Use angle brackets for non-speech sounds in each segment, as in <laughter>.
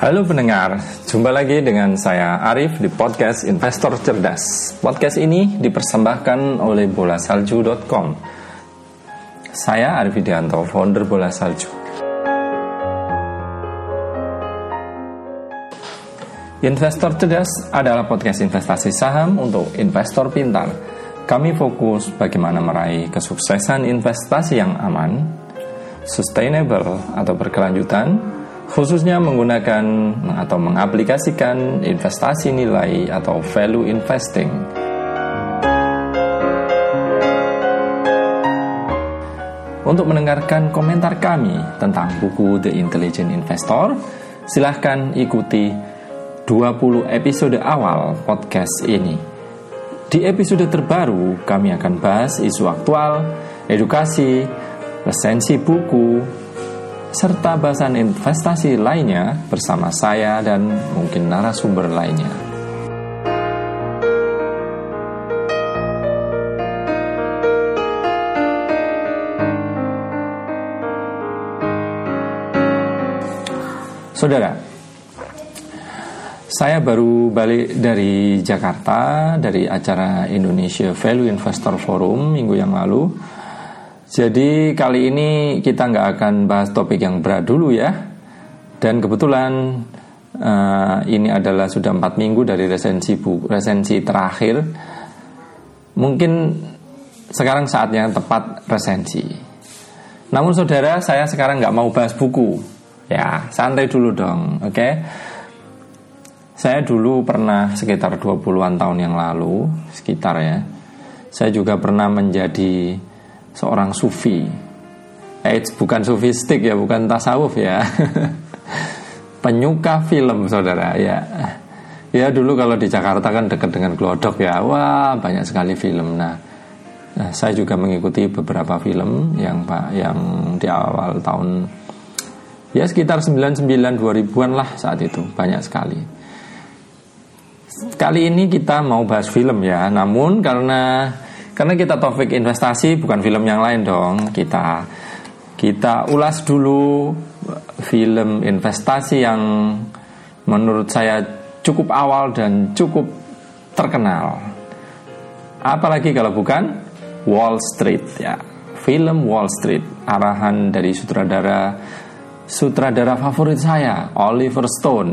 Halo pendengar, jumpa lagi dengan saya Arif di podcast Investor Cerdas. Podcast ini dipersembahkan oleh bolasalju.com. Saya Arif Widianto, founder Bola Salju. Investor Cerdas adalah podcast investasi saham untuk investor pintar. Kami fokus bagaimana meraih kesuksesan investasi yang aman, sustainable atau berkelanjutan, khususnya menggunakan atau mengaplikasikan investasi nilai atau value investing. Untuk mendengarkan komentar kami tentang buku The Intelligent Investor, silahkan ikuti 20 episode awal podcast ini. Di episode terbaru, kami akan bahas isu aktual, edukasi, resensi buku, serta bahasan investasi lainnya bersama saya dan mungkin narasumber lainnya. Saudara, saya baru balik dari Jakarta dari acara Indonesia Value Investor Forum minggu yang lalu jadi kali ini kita nggak akan bahas topik yang berat dulu ya. Dan kebetulan uh, ini adalah sudah empat minggu dari resensi buku, resensi terakhir. Mungkin sekarang saatnya tepat resensi. Namun saudara, saya sekarang nggak mau bahas buku. Ya, santai dulu dong, oke? Okay? Saya dulu pernah sekitar 20-an tahun yang lalu, sekitar ya. Saya juga pernah menjadi seorang sufi. Eh, bukan sufistik ya, bukan tasawuf ya. <laughs> Penyuka film saudara ya. Ya dulu kalau di Jakarta kan dekat dengan Glodok ya, wah banyak sekali film. Nah, nah saya juga mengikuti beberapa film yang pak yang di awal tahun ya sekitar 99 2000-an lah saat itu banyak sekali. Kali ini kita mau bahas film ya, namun karena karena kita topik investasi bukan film yang lain dong. Kita kita ulas dulu film investasi yang menurut saya cukup awal dan cukup terkenal. Apalagi kalau bukan Wall Street ya. Film Wall Street arahan dari sutradara sutradara favorit saya Oliver Stone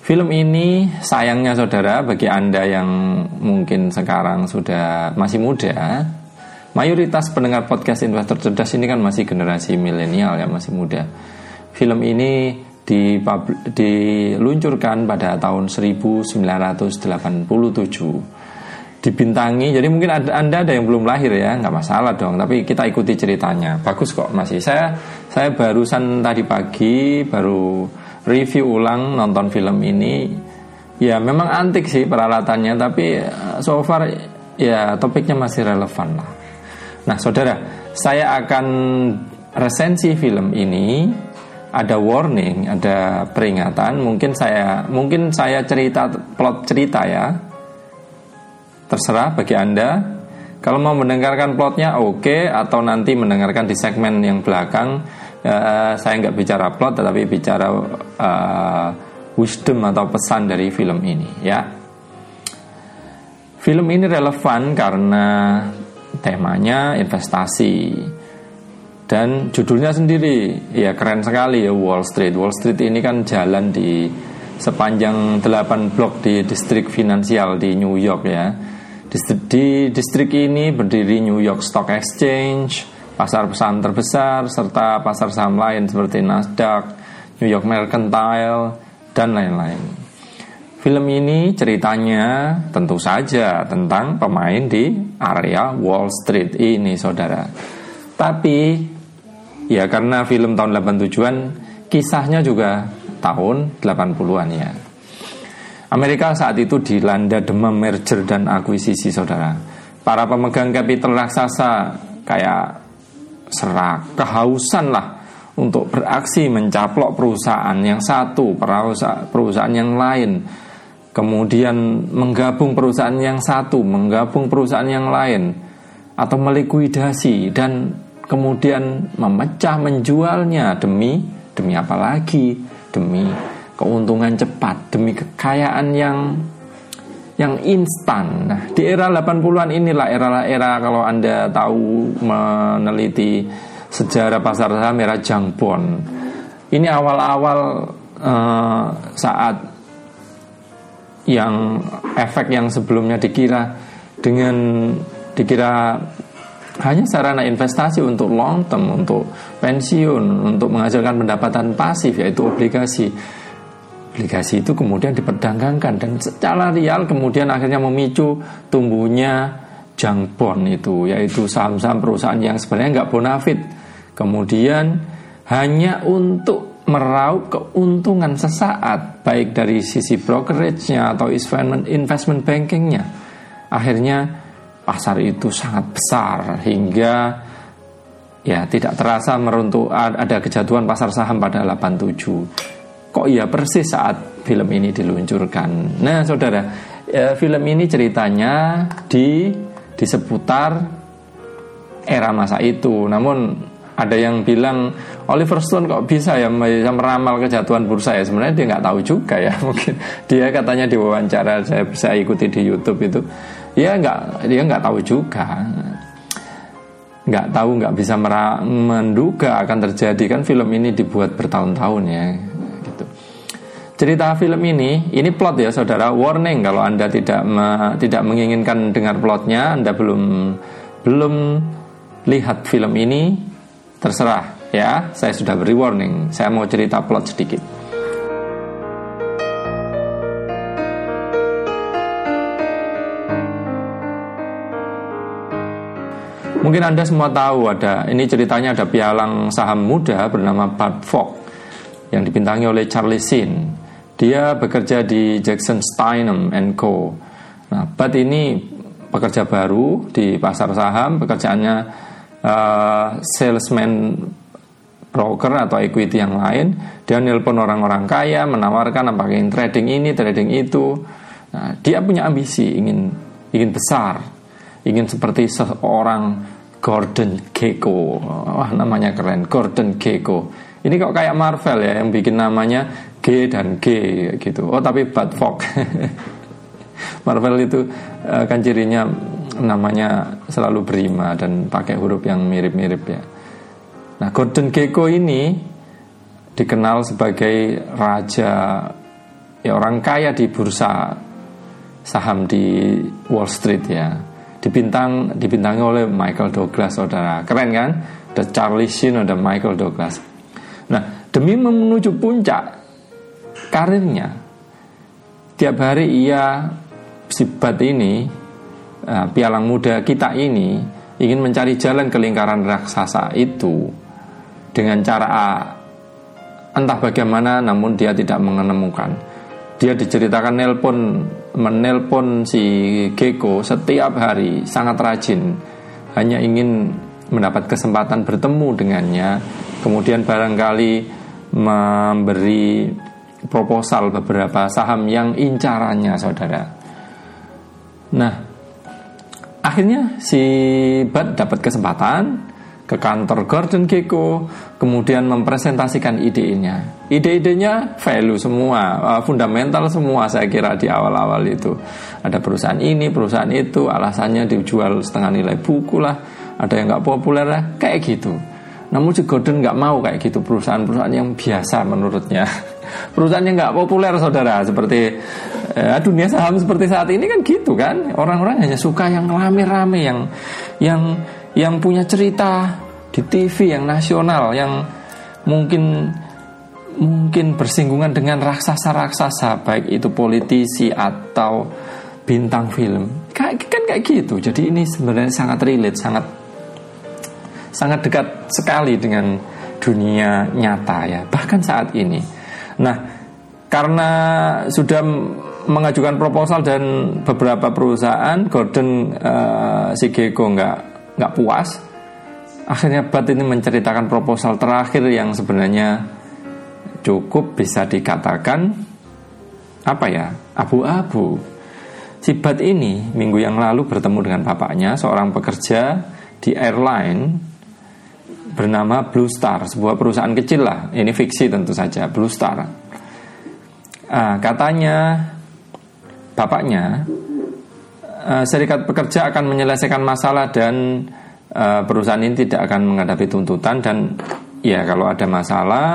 Film ini sayangnya saudara bagi Anda yang mungkin sekarang sudah masih muda Mayoritas pendengar podcast investor cerdas ini kan masih generasi milenial ya masih muda. Film ini diluncurkan pada tahun 1987 dibintangi jadi mungkin ada, anda ada yang belum lahir ya nggak masalah dong tapi kita ikuti ceritanya. Bagus kok masih. Saya saya barusan tadi pagi baru review ulang nonton film ini ya memang antik sih peralatannya tapi eh, so far ya topiknya masih relevan lah. Nah saudara, saya akan resensi film ini ada warning, ada peringatan. Mungkin saya mungkin saya cerita plot cerita ya. Terserah bagi anda. Kalau mau mendengarkan plotnya oke okay, atau nanti mendengarkan di segmen yang belakang uh, saya nggak bicara plot tetapi bicara uh, wisdom atau pesan dari film ini ya. Film ini relevan karena temanya investasi dan judulnya sendiri. Ya keren sekali ya Wall Street. Wall Street ini kan jalan di sepanjang 8 blok di distrik finansial di New York ya. Di distrik ini berdiri New York Stock Exchange pasar saham terbesar serta pasar saham lain seperti Nasdaq, New York Mercantile dan lain-lain. Film ini ceritanya tentu saja tentang pemain di area Wall Street ini saudara. Tapi ya karena film tahun 87-an kisahnya juga tahun 80-an ya. Amerika saat itu dilanda demam merger dan akuisisi saudara. Para pemegang kapital raksasa kayak serak, kehausan lah untuk beraksi mencaplok perusahaan yang satu, perusahaan yang lain, kemudian menggabung perusahaan yang satu, menggabung perusahaan yang lain, atau melikuidasi dan kemudian memecah menjualnya demi demi apa lagi? Demi keuntungan cepat demi kekayaan yang yang instan. Nah, di era 80-an inilah era-era kalau Anda tahu meneliti sejarah pasar saham era Jangbon. Ini awal-awal uh, saat yang efek yang sebelumnya dikira dengan dikira hanya sarana investasi untuk long term, untuk pensiun, untuk menghasilkan pendapatan pasif yaitu obligasi obligasi itu kemudian diperdagangkan dan secara real kemudian akhirnya memicu tumbuhnya jangbon itu yaitu saham-saham perusahaan yang sebenarnya nggak bonafit. Kemudian hanya untuk meraup keuntungan sesaat baik dari sisi brokerage-nya atau investment investment bankingnya. Akhirnya pasar itu sangat besar hingga ya tidak terasa meruntuh ada kejatuhan pasar saham pada 87 Kok iya persis saat film ini diluncurkan. Nah, saudara, ya, film ini ceritanya di di seputar era masa itu. Namun ada yang bilang Oliver Stone kok bisa ya bisa meramal kejatuhan bursa ya? Sebenarnya dia nggak tahu juga ya. <laughs> Mungkin dia katanya di wawancara saya bisa ikuti di YouTube itu. Ya nggak dia nggak tahu juga. Nggak tahu nggak bisa menduga akan terjadi. Kan film ini dibuat bertahun-tahun ya cerita film ini ini plot ya saudara. Warning kalau anda tidak me, tidak menginginkan dengar plotnya anda belum belum lihat film ini terserah ya. Saya sudah beri warning. Saya mau cerita plot sedikit. Mungkin Anda semua tahu ada ini ceritanya ada pialang saham muda bernama Bud Fogg yang dibintangi oleh Charlie Sheen. Dia bekerja di Jackson Steinem Co. Nah, Bud ini pekerja baru di pasar saham, pekerjaannya uh, salesman broker atau equity yang lain. Dia nelpon orang-orang kaya, menawarkan apakah trading ini, trading itu. Nah, dia punya ambisi ingin ingin besar, ingin seperti seorang Gordon Gekko. Wah, namanya keren, Gordon Gekko. Ini kok kayak Marvel ya yang bikin namanya G dan G gitu. Oh tapi bad fog. <laughs> Marvel itu uh, kan cirinya namanya selalu berima dan pakai huruf yang mirip-mirip ya. Nah, Gordon Gekko ini dikenal sebagai raja ya orang kaya di bursa saham di Wall Street ya. Dibintang dibintangi oleh Michael Douglas saudara. Keren kan? The Charlie Sheen ada Michael Douglas. Nah, demi menuju puncak karirnya. Tiap hari ia sibat ini uh, pialang muda kita ini ingin mencari jalan ke lingkaran raksasa itu dengan cara uh, entah bagaimana namun dia tidak menemukan dia diceritakan nelpon menelpon si Geko setiap hari sangat rajin. Hanya ingin mendapat kesempatan bertemu dengannya. Kemudian barangkali memberi proposal beberapa saham yang incarannya saudara. Nah, akhirnya si Bud dapat kesempatan ke kantor Gordon Gekko, kemudian mempresentasikan ide-idenya. Ide-idenya value semua, uh, fundamental semua saya kira di awal-awal itu. Ada perusahaan ini, perusahaan itu, alasannya dijual setengah nilai buku lah, ada yang nggak populer lah, kayak gitu. Namun si Gordon nggak mau kayak gitu perusahaan-perusahaan yang biasa menurutnya. <laughs> perusahaan yang nggak populer saudara seperti eh, dunia saham seperti saat ini kan gitu kan. Orang-orang hanya suka yang rame-rame yang yang yang punya cerita di TV yang nasional yang mungkin mungkin bersinggungan dengan raksasa-raksasa baik itu politisi atau bintang film. Kayak kan kayak gitu. Jadi ini sebenarnya sangat relate, sangat sangat dekat sekali dengan dunia nyata ya bahkan saat ini. Nah karena sudah mengajukan proposal dan beberapa perusahaan Gordon uh, si Geko nggak nggak puas akhirnya Bat ini menceritakan proposal terakhir yang sebenarnya cukup bisa dikatakan apa ya abu-abu. Si Bat ini minggu yang lalu bertemu dengan bapaknya seorang pekerja di airline bernama Blue Star, sebuah perusahaan kecil lah. Ini fiksi tentu saja, Blue Star. uh, katanya bapaknya uh, serikat pekerja akan menyelesaikan masalah dan uh, perusahaan ini tidak akan menghadapi tuntutan dan ya kalau ada masalah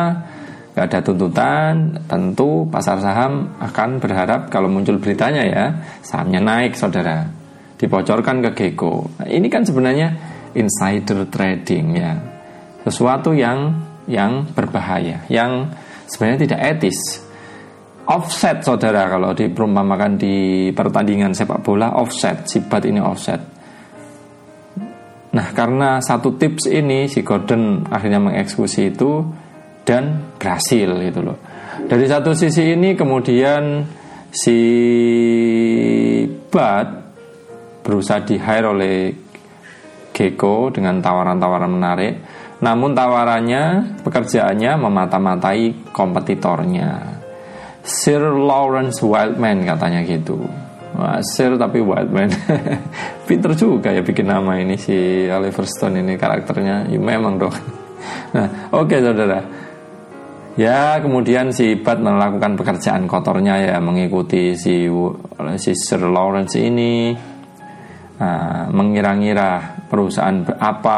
nggak ada tuntutan tentu pasar saham akan berharap kalau muncul beritanya ya sahamnya naik saudara dibocorkan ke Gecko nah, ini kan sebenarnya insider trading ya sesuatu yang yang berbahaya yang sebenarnya tidak etis offset saudara kalau diperumpamakan di pertandingan sepak bola offset sibat ini offset nah karena satu tips ini si Gordon akhirnya mengeksekusi itu dan berhasil gitu loh. Dari satu sisi ini kemudian si Bud berusaha di hire oleh Gecko dengan tawaran-tawaran menarik. Namun tawarannya, pekerjaannya memata-matai kompetitornya. Sir Lawrence Wildman katanya gitu. Wah, Sir tapi Wildman. <laughs> Pinter juga ya bikin nama ini si Oliver Stone ini karakternya. Ya, memang dong. Nah, oke okay, saudara. Ya kemudian si Bud melakukan pekerjaan kotornya ya mengikuti si si Sir Lawrence ini uh, mengira-ngira perusahaan apa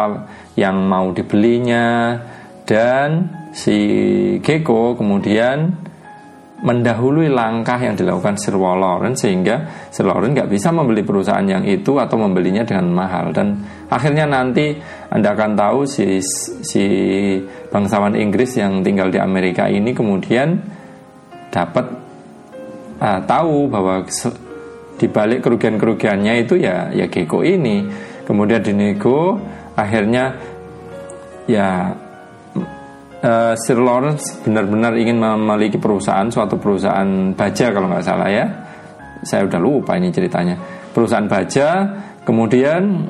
yang mau dibelinya. Dan si Gecko kemudian mendahului langkah yang dilakukan Sir Lawrence sehingga Sir Lawrence nggak bisa membeli perusahaan yang itu atau membelinya dengan mahal. Dan akhirnya nanti anda akan tahu si si bangsawan Inggris yang tinggal di Amerika ini kemudian dapat uh, tahu bahwa di balik kerugian-kerugiannya itu ya ya Gecko ini. Kemudian dinego akhirnya ya uh, Sir Lawrence benar-benar ingin memiliki perusahaan suatu perusahaan baja kalau nggak salah ya. Saya udah lupa ini ceritanya. Perusahaan baja kemudian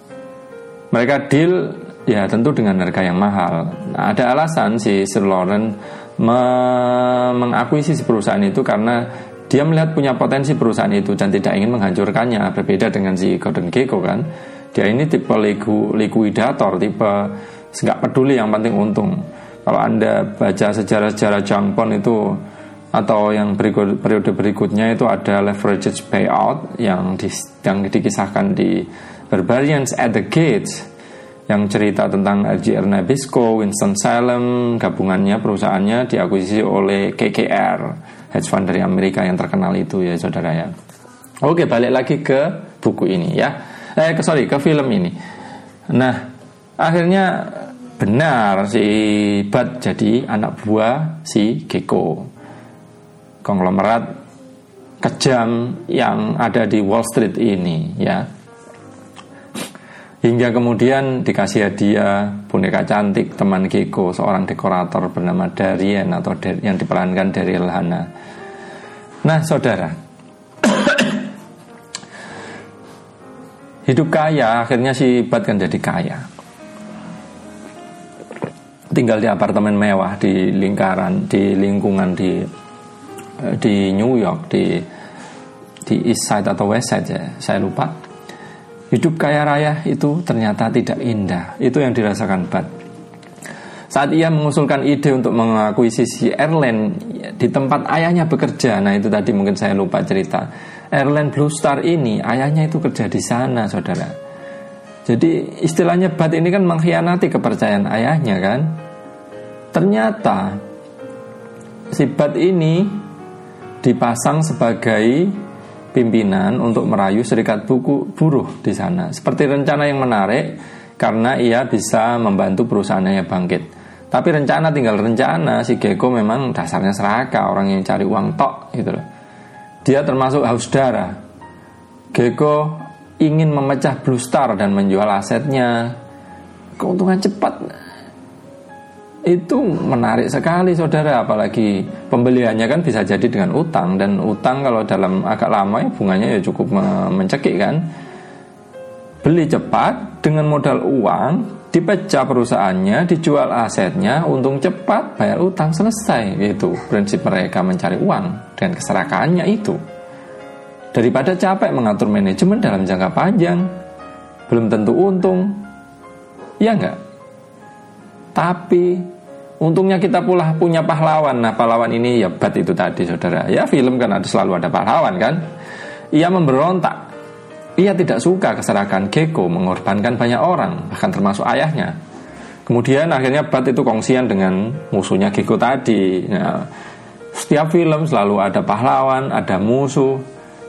<laughs> mereka deal ya tentu dengan harga yang mahal. Nah, ada alasan si Sir Lawrence me mengakuisisi perusahaan itu karena dia melihat punya potensi perusahaan itu dan tidak ingin menghancurkannya. Berbeda dengan si Gordon Gekko kan dia ini tipe likuidator tipe nggak peduli yang penting untung kalau anda baca sejarah-sejarah Jangpon itu atau yang berikut, periode berikutnya itu ada leverage payout yang di, yang dikisahkan di Barbarians at the Gates yang cerita tentang RGR Nabisco, Winston Salem, gabungannya perusahaannya diakuisisi oleh KKR, hedge fund dari Amerika yang terkenal itu ya saudara ya. Oke balik lagi ke buku ini ya, eh sorry ke film ini. Nah akhirnya benar si Bud jadi anak buah si Gecko. Konglomerat kejam yang ada di Wall Street ini ya. Hingga kemudian dikasih hadiah boneka cantik teman Gecko seorang dekorator bernama Darien atau yang diperankan dari Lhana nah saudara hidup kaya akhirnya si Bud kan jadi kaya. Tinggal di apartemen mewah di lingkaran di lingkungan di eh, di New York di di East Side atau West Side ya saya lupa. Hidup kaya raya itu ternyata tidak indah. Itu yang dirasakan Bud saat ia mengusulkan ide untuk mengakuisisi airline di tempat ayahnya bekerja, nah itu tadi mungkin saya lupa cerita. Airline Blue Star ini ayahnya itu kerja di sana, saudara. Jadi istilahnya Bat ini kan mengkhianati kepercayaan ayahnya kan. Ternyata si Bat ini dipasang sebagai pimpinan untuk merayu serikat buku buruh di sana. Seperti rencana yang menarik karena ia bisa membantu perusahaannya bangkit. Tapi rencana tinggal rencana. Si Gecko memang dasarnya serakah orang yang cari uang tok gitu loh. Dia termasuk haus darah. Gecko ingin memecah Blue Star dan menjual asetnya. Keuntungan cepat. Itu menarik sekali saudara. Apalagi pembeliannya kan bisa jadi dengan utang. Dan utang kalau dalam agak lama ya bunganya ya cukup mencekik kan beli cepat dengan modal uang dipecah perusahaannya dijual asetnya untung cepat bayar utang selesai itu prinsip mereka mencari uang dan keserakahannya itu daripada capek mengatur manajemen dalam jangka panjang belum tentu untung ya enggak tapi Untungnya kita pula punya pahlawan. Nah, pahlawan ini ya bat itu tadi, saudara. Ya, film kan ada selalu ada pahlawan kan. Ia memberontak. Ia tidak suka keserakan Gecko mengorbankan banyak orang, bahkan termasuk ayahnya. Kemudian akhirnya Bat itu kongsian dengan musuhnya Gecko tadi. Nah, setiap film selalu ada pahlawan, ada musuh,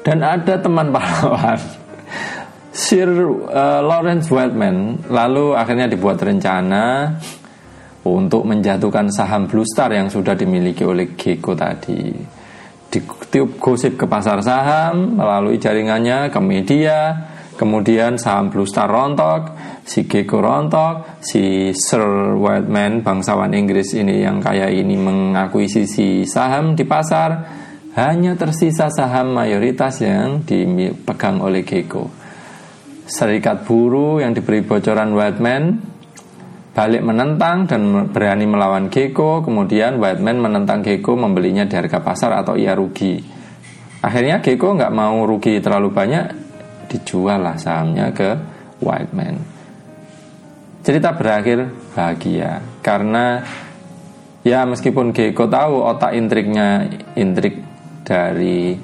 dan ada teman <laughs> pahlawan. Sir uh, Lawrence Whiteman lalu akhirnya dibuat rencana untuk menjatuhkan saham Blue Star yang sudah dimiliki oleh Gecko tadi. Ditiup gosip ke pasar saham melalui jaringannya ke media, kemudian saham Blue Star rontok, si Gecko rontok, si Sir Whiteman bangsawan Inggris ini yang kaya ini mengakuisisi saham di pasar, hanya tersisa saham mayoritas yang dipegang oleh Gecko. Serikat buruh yang diberi bocoran Whiteman balik menentang dan berani melawan Gecko kemudian Whiteman menentang Gecko membelinya di harga pasar atau ia rugi. Akhirnya Gecko nggak mau rugi terlalu banyak dijual lah sahamnya ke Whiteman cerita berakhir bahagia karena ya meskipun Gecko tahu otak intriknya intrik dari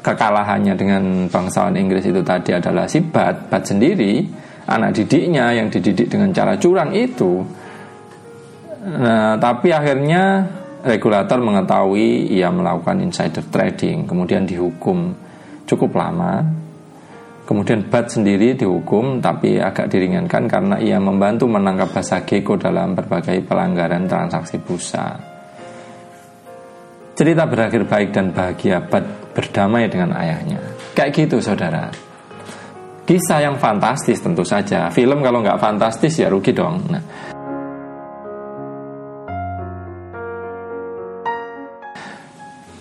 kekalahannya dengan bangsawan Inggris itu tadi adalah si Bat, Bat sendiri anak didiknya yang dididik dengan cara curang itu. Nah, tapi akhirnya regulator mengetahui ia melakukan insider trading, kemudian dihukum cukup lama. Kemudian Bat sendiri dihukum tapi agak diringankan karena ia membantu menangkap bahasa Gecko dalam berbagai pelanggaran transaksi bursa. Cerita berakhir baik dan bahagia Bat berdamai dengan ayahnya. Kayak gitu saudara. Kisah yang fantastis tentu saja. Film kalau nggak fantastis ya rugi dong. Nah,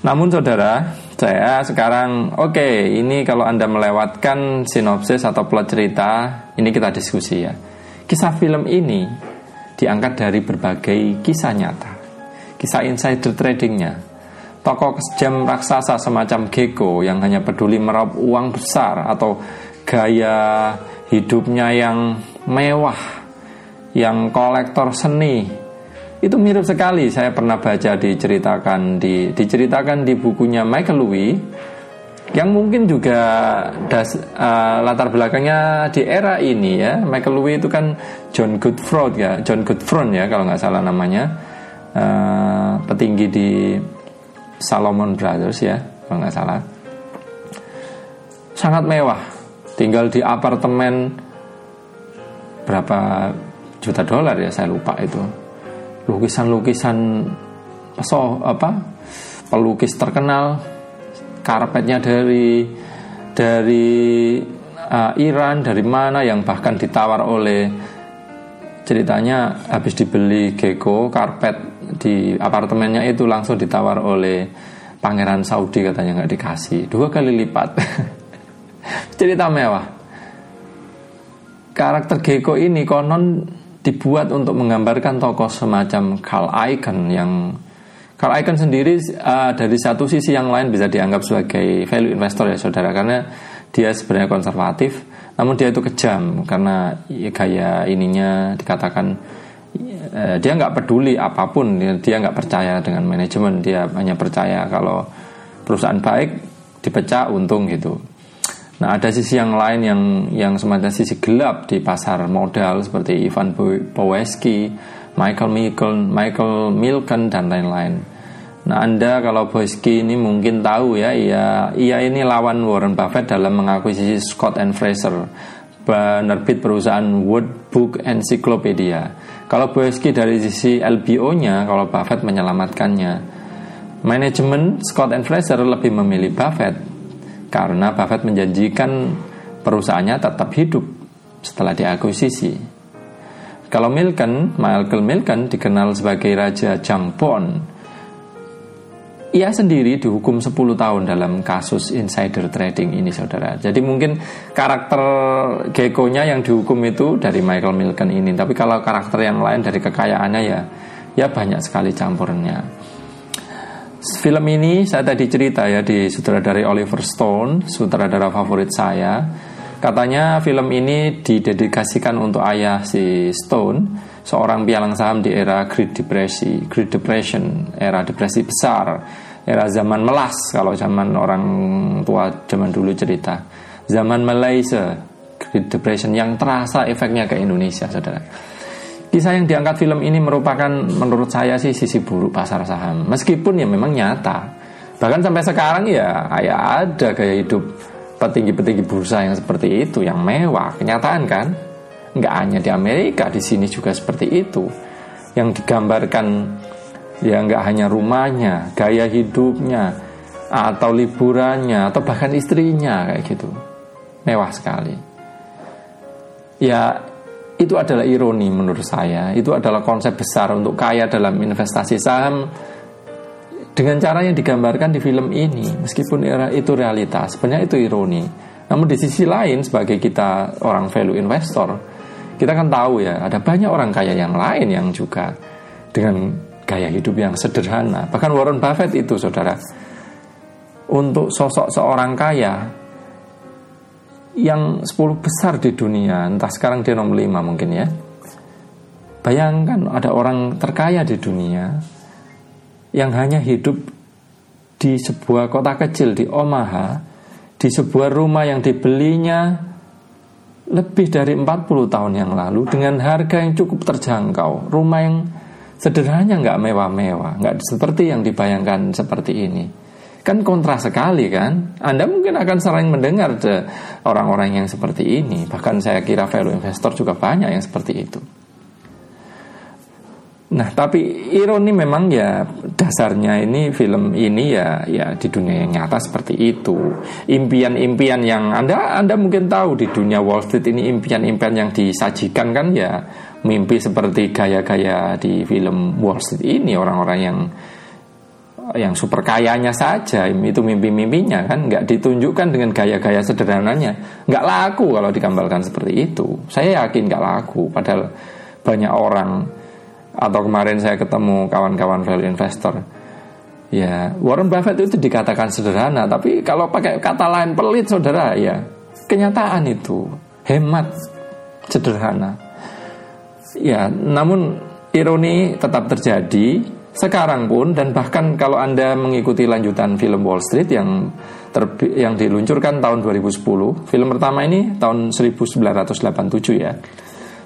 Namun saudara, saya sekarang oke, okay, ini kalau Anda melewatkan sinopsis atau plot cerita, ini kita diskusi ya. Kisah film ini diangkat dari berbagai kisah nyata. Kisah insider tradingnya. Tokoh kejam raksasa semacam Gecko yang hanya peduli meraup uang besar atau gaya hidupnya yang mewah, yang kolektor seni. Itu mirip sekali saya pernah baca diceritakan di diceritakan di bukunya Michael Louis yang mungkin juga das, uh, latar belakangnya di era ini ya. Michael Louis itu kan John Goodfriend ya, John Goodfriend ya kalau nggak salah namanya. Uh, petinggi di Salomon Brothers ya, kalau nggak salah. Sangat mewah tinggal di apartemen berapa juta dolar ya saya lupa itu. Lukisan-lukisan so apa pelukis terkenal karpetnya dari dari uh, Iran dari mana yang bahkan ditawar oleh ceritanya habis dibeli Gecko karpet di apartemennya itu langsung ditawar oleh pangeran Saudi katanya nggak dikasih. Dua kali lipat <laughs> cerita mewah. Karakter Gecko ini konon dibuat untuk menggambarkan tokoh semacam Carl Icahn yang Carl Icahn sendiri uh, dari satu sisi yang lain bisa dianggap sebagai value investor ya saudara karena dia sebenarnya konservatif namun dia itu kejam karena gaya ininya dikatakan uh, dia nggak peduli apa pun dia nggak percaya dengan manajemen dia hanya percaya kalau perusahaan baik dipecah untung gitu Nah, ada sisi yang lain yang yang semacam sisi gelap di pasar modal seperti Ivan Boweski, Michael Milken, Michael Milken dan lain-lain. Nah, Anda kalau Boweski ini mungkin tahu ya, ia ia ini lawan Warren Buffett dalam mengakuisisi Scott and Fraser, penerbit perusahaan Wood Book Encyclopedia. Kalau Boweski dari sisi LBO-nya, kalau Buffett menyelamatkannya. Manajemen Scott and Fraser lebih memilih Buffett karena Buffett menjanjikan perusahaannya tetap hidup setelah diakuisisi. Kalau Milken, Michael Milken dikenal sebagai Raja Jangpon. Ia sendiri dihukum 10 tahun dalam kasus insider trading ini saudara Jadi mungkin karakter Gecko-nya yang dihukum itu dari Michael Milken ini Tapi kalau karakter yang lain dari kekayaannya ya Ya banyak sekali campurnya Film ini saya tadi cerita ya di sutradara Oliver Stone, sutradara favorit saya. Katanya film ini didedikasikan untuk ayah si Stone seorang pialang saham di era Great Depression, Great Depression, era depresi besar, era zaman melas kalau zaman orang tua zaman dulu cerita. Zaman Malaysia, Great Depression yang terasa efeknya ke Indonesia, saudara. Kisah yang diangkat film ini merupakan menurut saya sih sisi buruk pasar saham. Meskipun ya memang nyata. Bahkan sampai sekarang ya, ya ada gaya hidup petinggi-petinggi bursa yang seperti itu, yang mewah, kenyataan kan? nggak hanya di Amerika di sini juga seperti itu yang digambarkan ya nggak hanya rumahnya gaya hidupnya atau liburannya atau bahkan istrinya kayak gitu mewah sekali ya itu adalah ironi menurut saya. Itu adalah konsep besar untuk kaya dalam investasi saham. Dengan cara yang digambarkan di film ini meskipun era itu realitas sebenarnya itu ironi. Namun di sisi lain sebagai kita orang value investor kita kan tahu ya ada banyak orang kaya yang lain yang juga dengan gaya hidup yang sederhana. Bahkan Warren Buffett itu saudara untuk sosok seorang kaya yang 10 besar di dunia, entah sekarang dia nomor 5 mungkin ya. Bayangkan ada orang terkaya di dunia yang hanya hidup di sebuah kota kecil di Omaha, di sebuah rumah yang dibelinya lebih dari 40 tahun yang lalu dengan harga yang cukup terjangkau, rumah yang sederhananya nggak mewah-mewah, nggak seperti yang dibayangkan seperti ini. Kan kontra sekali kan? Anda mungkin akan sering mendengar orang-orang yang seperti ini. Bahkan saya kira value investor juga banyak yang seperti itu. Nah, tapi ironi memang ya dasarnya ini film ini ya ya di dunia yang nyata seperti itu. Impian-impian yang Anda Anda mungkin tahu di dunia Wall Street ini impian-impian yang disajikan kan ya mimpi seperti gaya-gaya di film Wall Street ini orang-orang yang yang super kayanya saja. Itu mimpi-mimpinya kan. Nggak ditunjukkan dengan gaya-gaya sederhananya. Nggak laku kalau digambarkan seperti itu. Saya yakin nggak laku. Padahal banyak orang atau kemarin saya ketemu kawan-kawan value investor ya Warren Buffett itu dikatakan sederhana tapi kalau pakai kata lain pelit saudara ya kenyataan itu hemat sederhana. Ya namun ironi tetap terjadi sekarang pun dan bahkan kalau anda mengikuti lanjutan film Wall Street yang terbi yang diluncurkan tahun 2010 film pertama ini tahun 1987 ya.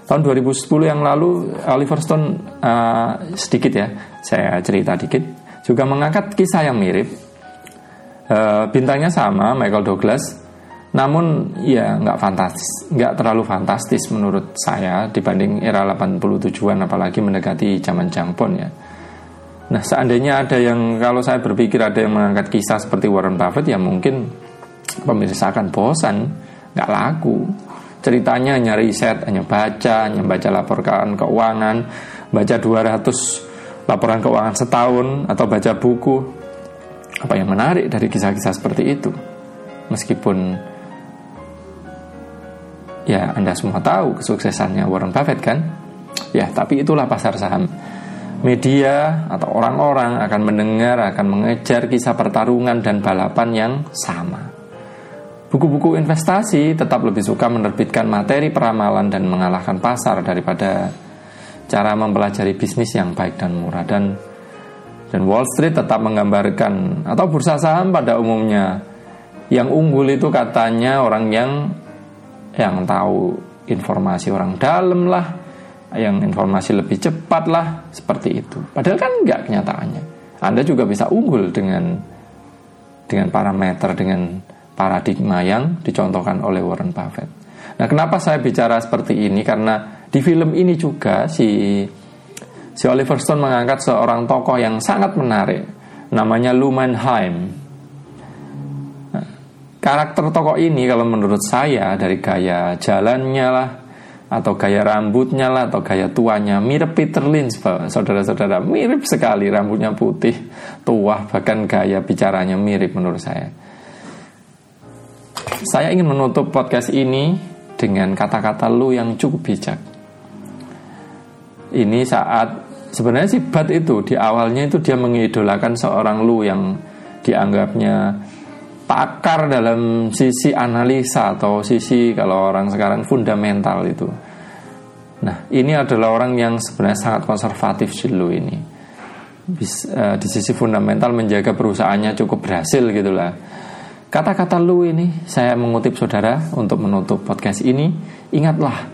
Tahun 2010 yang lalu Oliver Stone uh, sedikit ya saya cerita dikit juga mengangkat kisah yang mirip. Uh, bintangnya sama Michael Douglas namun ya nggak fantastis nggak terlalu fantastis menurut saya dibanding era 87-an apalagi mendekati zaman jangpon ya nah seandainya ada yang kalau saya berpikir ada yang mengangkat kisah seperti Warren Buffett ya mungkin pemirsa akan bosan nggak laku ceritanya hanya riset, hanya baca, hanya baca laporan keuangan, baca 200 laporan keuangan setahun atau baca buku. Apa yang menarik dari kisah-kisah seperti itu? Meskipun ya Anda semua tahu kesuksesannya Warren Buffett kan? Ya, tapi itulah pasar saham. Media atau orang-orang akan mendengar, akan mengejar kisah pertarungan dan balapan yang sama. Buku-buku investasi tetap lebih suka menerbitkan materi peramalan dan mengalahkan pasar daripada cara mempelajari bisnis yang baik dan murah dan dan Wall Street tetap menggambarkan atau bursa saham pada umumnya yang unggul itu katanya orang yang yang tahu informasi orang dalam lah, yang informasi lebih cepat lah, seperti itu. Padahal kan enggak kenyataannya. Anda juga bisa unggul dengan dengan parameter dengan paradigma yang dicontohkan oleh Warren Buffett. Nah, kenapa saya bicara seperti ini? Karena di film ini juga si si Oliver Stone mengangkat seorang tokoh yang sangat menarik, namanya Lou Mannheim. Nah, karakter tokoh ini kalau menurut saya dari gaya jalannya lah, atau gaya rambutnya lah, atau gaya tuanya mirip Peter Lynch, saudara-saudara, mirip sekali rambutnya putih, tua, bahkan gaya bicaranya mirip menurut saya. Saya ingin menutup podcast ini dengan kata-kata lu yang cukup bijak. Ini saat sebenarnya si Bat itu di awalnya itu dia mengidolakan seorang lu yang dianggapnya pakar dalam sisi analisa atau sisi kalau orang sekarang fundamental itu. Nah, ini adalah orang yang sebenarnya sangat konservatif si Lu ini. Bis, uh, di sisi fundamental menjaga perusahaannya cukup berhasil gitulah. Kata-kata Lu ini saya mengutip saudara untuk menutup podcast ini, ingatlah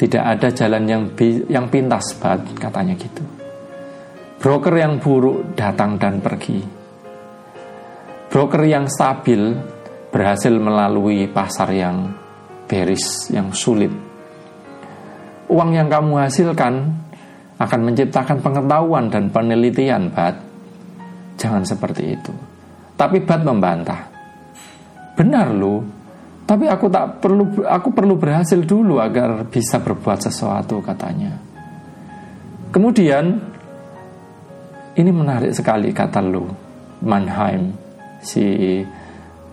tidak ada jalan yang bi yang pintas banget katanya gitu. Broker yang buruk datang dan pergi. Broker yang stabil berhasil melalui pasar yang beris, yang sulit uang yang kamu hasilkan akan menciptakan pengetahuan dan penelitian, Bat. Jangan seperti itu. Tapi Bat membantah. Benar lu, tapi aku tak perlu aku perlu berhasil dulu agar bisa berbuat sesuatu katanya. Kemudian ini menarik sekali kata lu, Mannheim, si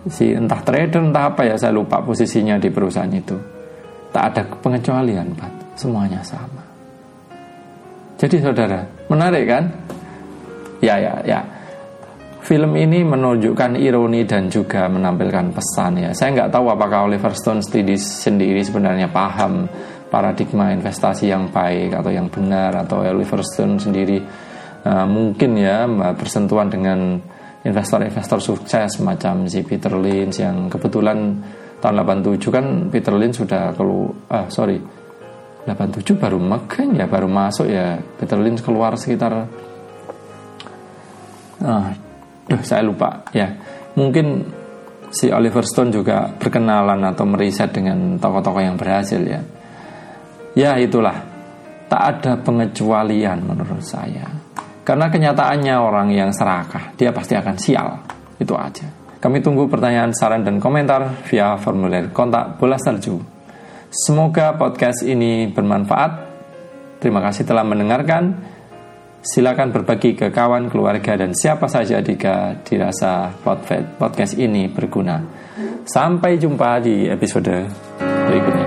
si entah trader entah apa ya saya lupa posisinya di perusahaan itu. Tak ada pengecualian, Pak semuanya sama. Jadi saudara, menarik kan? Ya, ya, ya. Film ini menunjukkan ironi dan juga menampilkan pesan ya. Saya nggak tahu apakah Oliver Stone sendiri sebenarnya paham paradigma investasi yang baik atau yang benar atau Oliver Stone sendiri uh, mungkin ya bersentuhan dengan investor-investor sukses macam si Peter Lynch yang kebetulan tahun 87 kan Peter Lynch sudah kalau ah sorry 87 baru megang ya baru masuk ya. Peter Lynch keluar sekitar ah, duh, saya lupa ya. Mungkin si Oliver Stone juga berkenalan atau meriset dengan tokoh-tokoh yang berhasil ya. Ya itulah. Tak ada pengecualian menurut saya karena kenyataannya orang yang serakah dia pasti akan sial itu aja kami tunggu pertanyaan saran dan komentar via formulir kontak bola salju Semoga podcast ini bermanfaat. Terima kasih telah mendengarkan. Silakan berbagi ke kawan, keluarga, dan siapa saja jika dirasa podcast ini berguna. Sampai jumpa di episode berikutnya.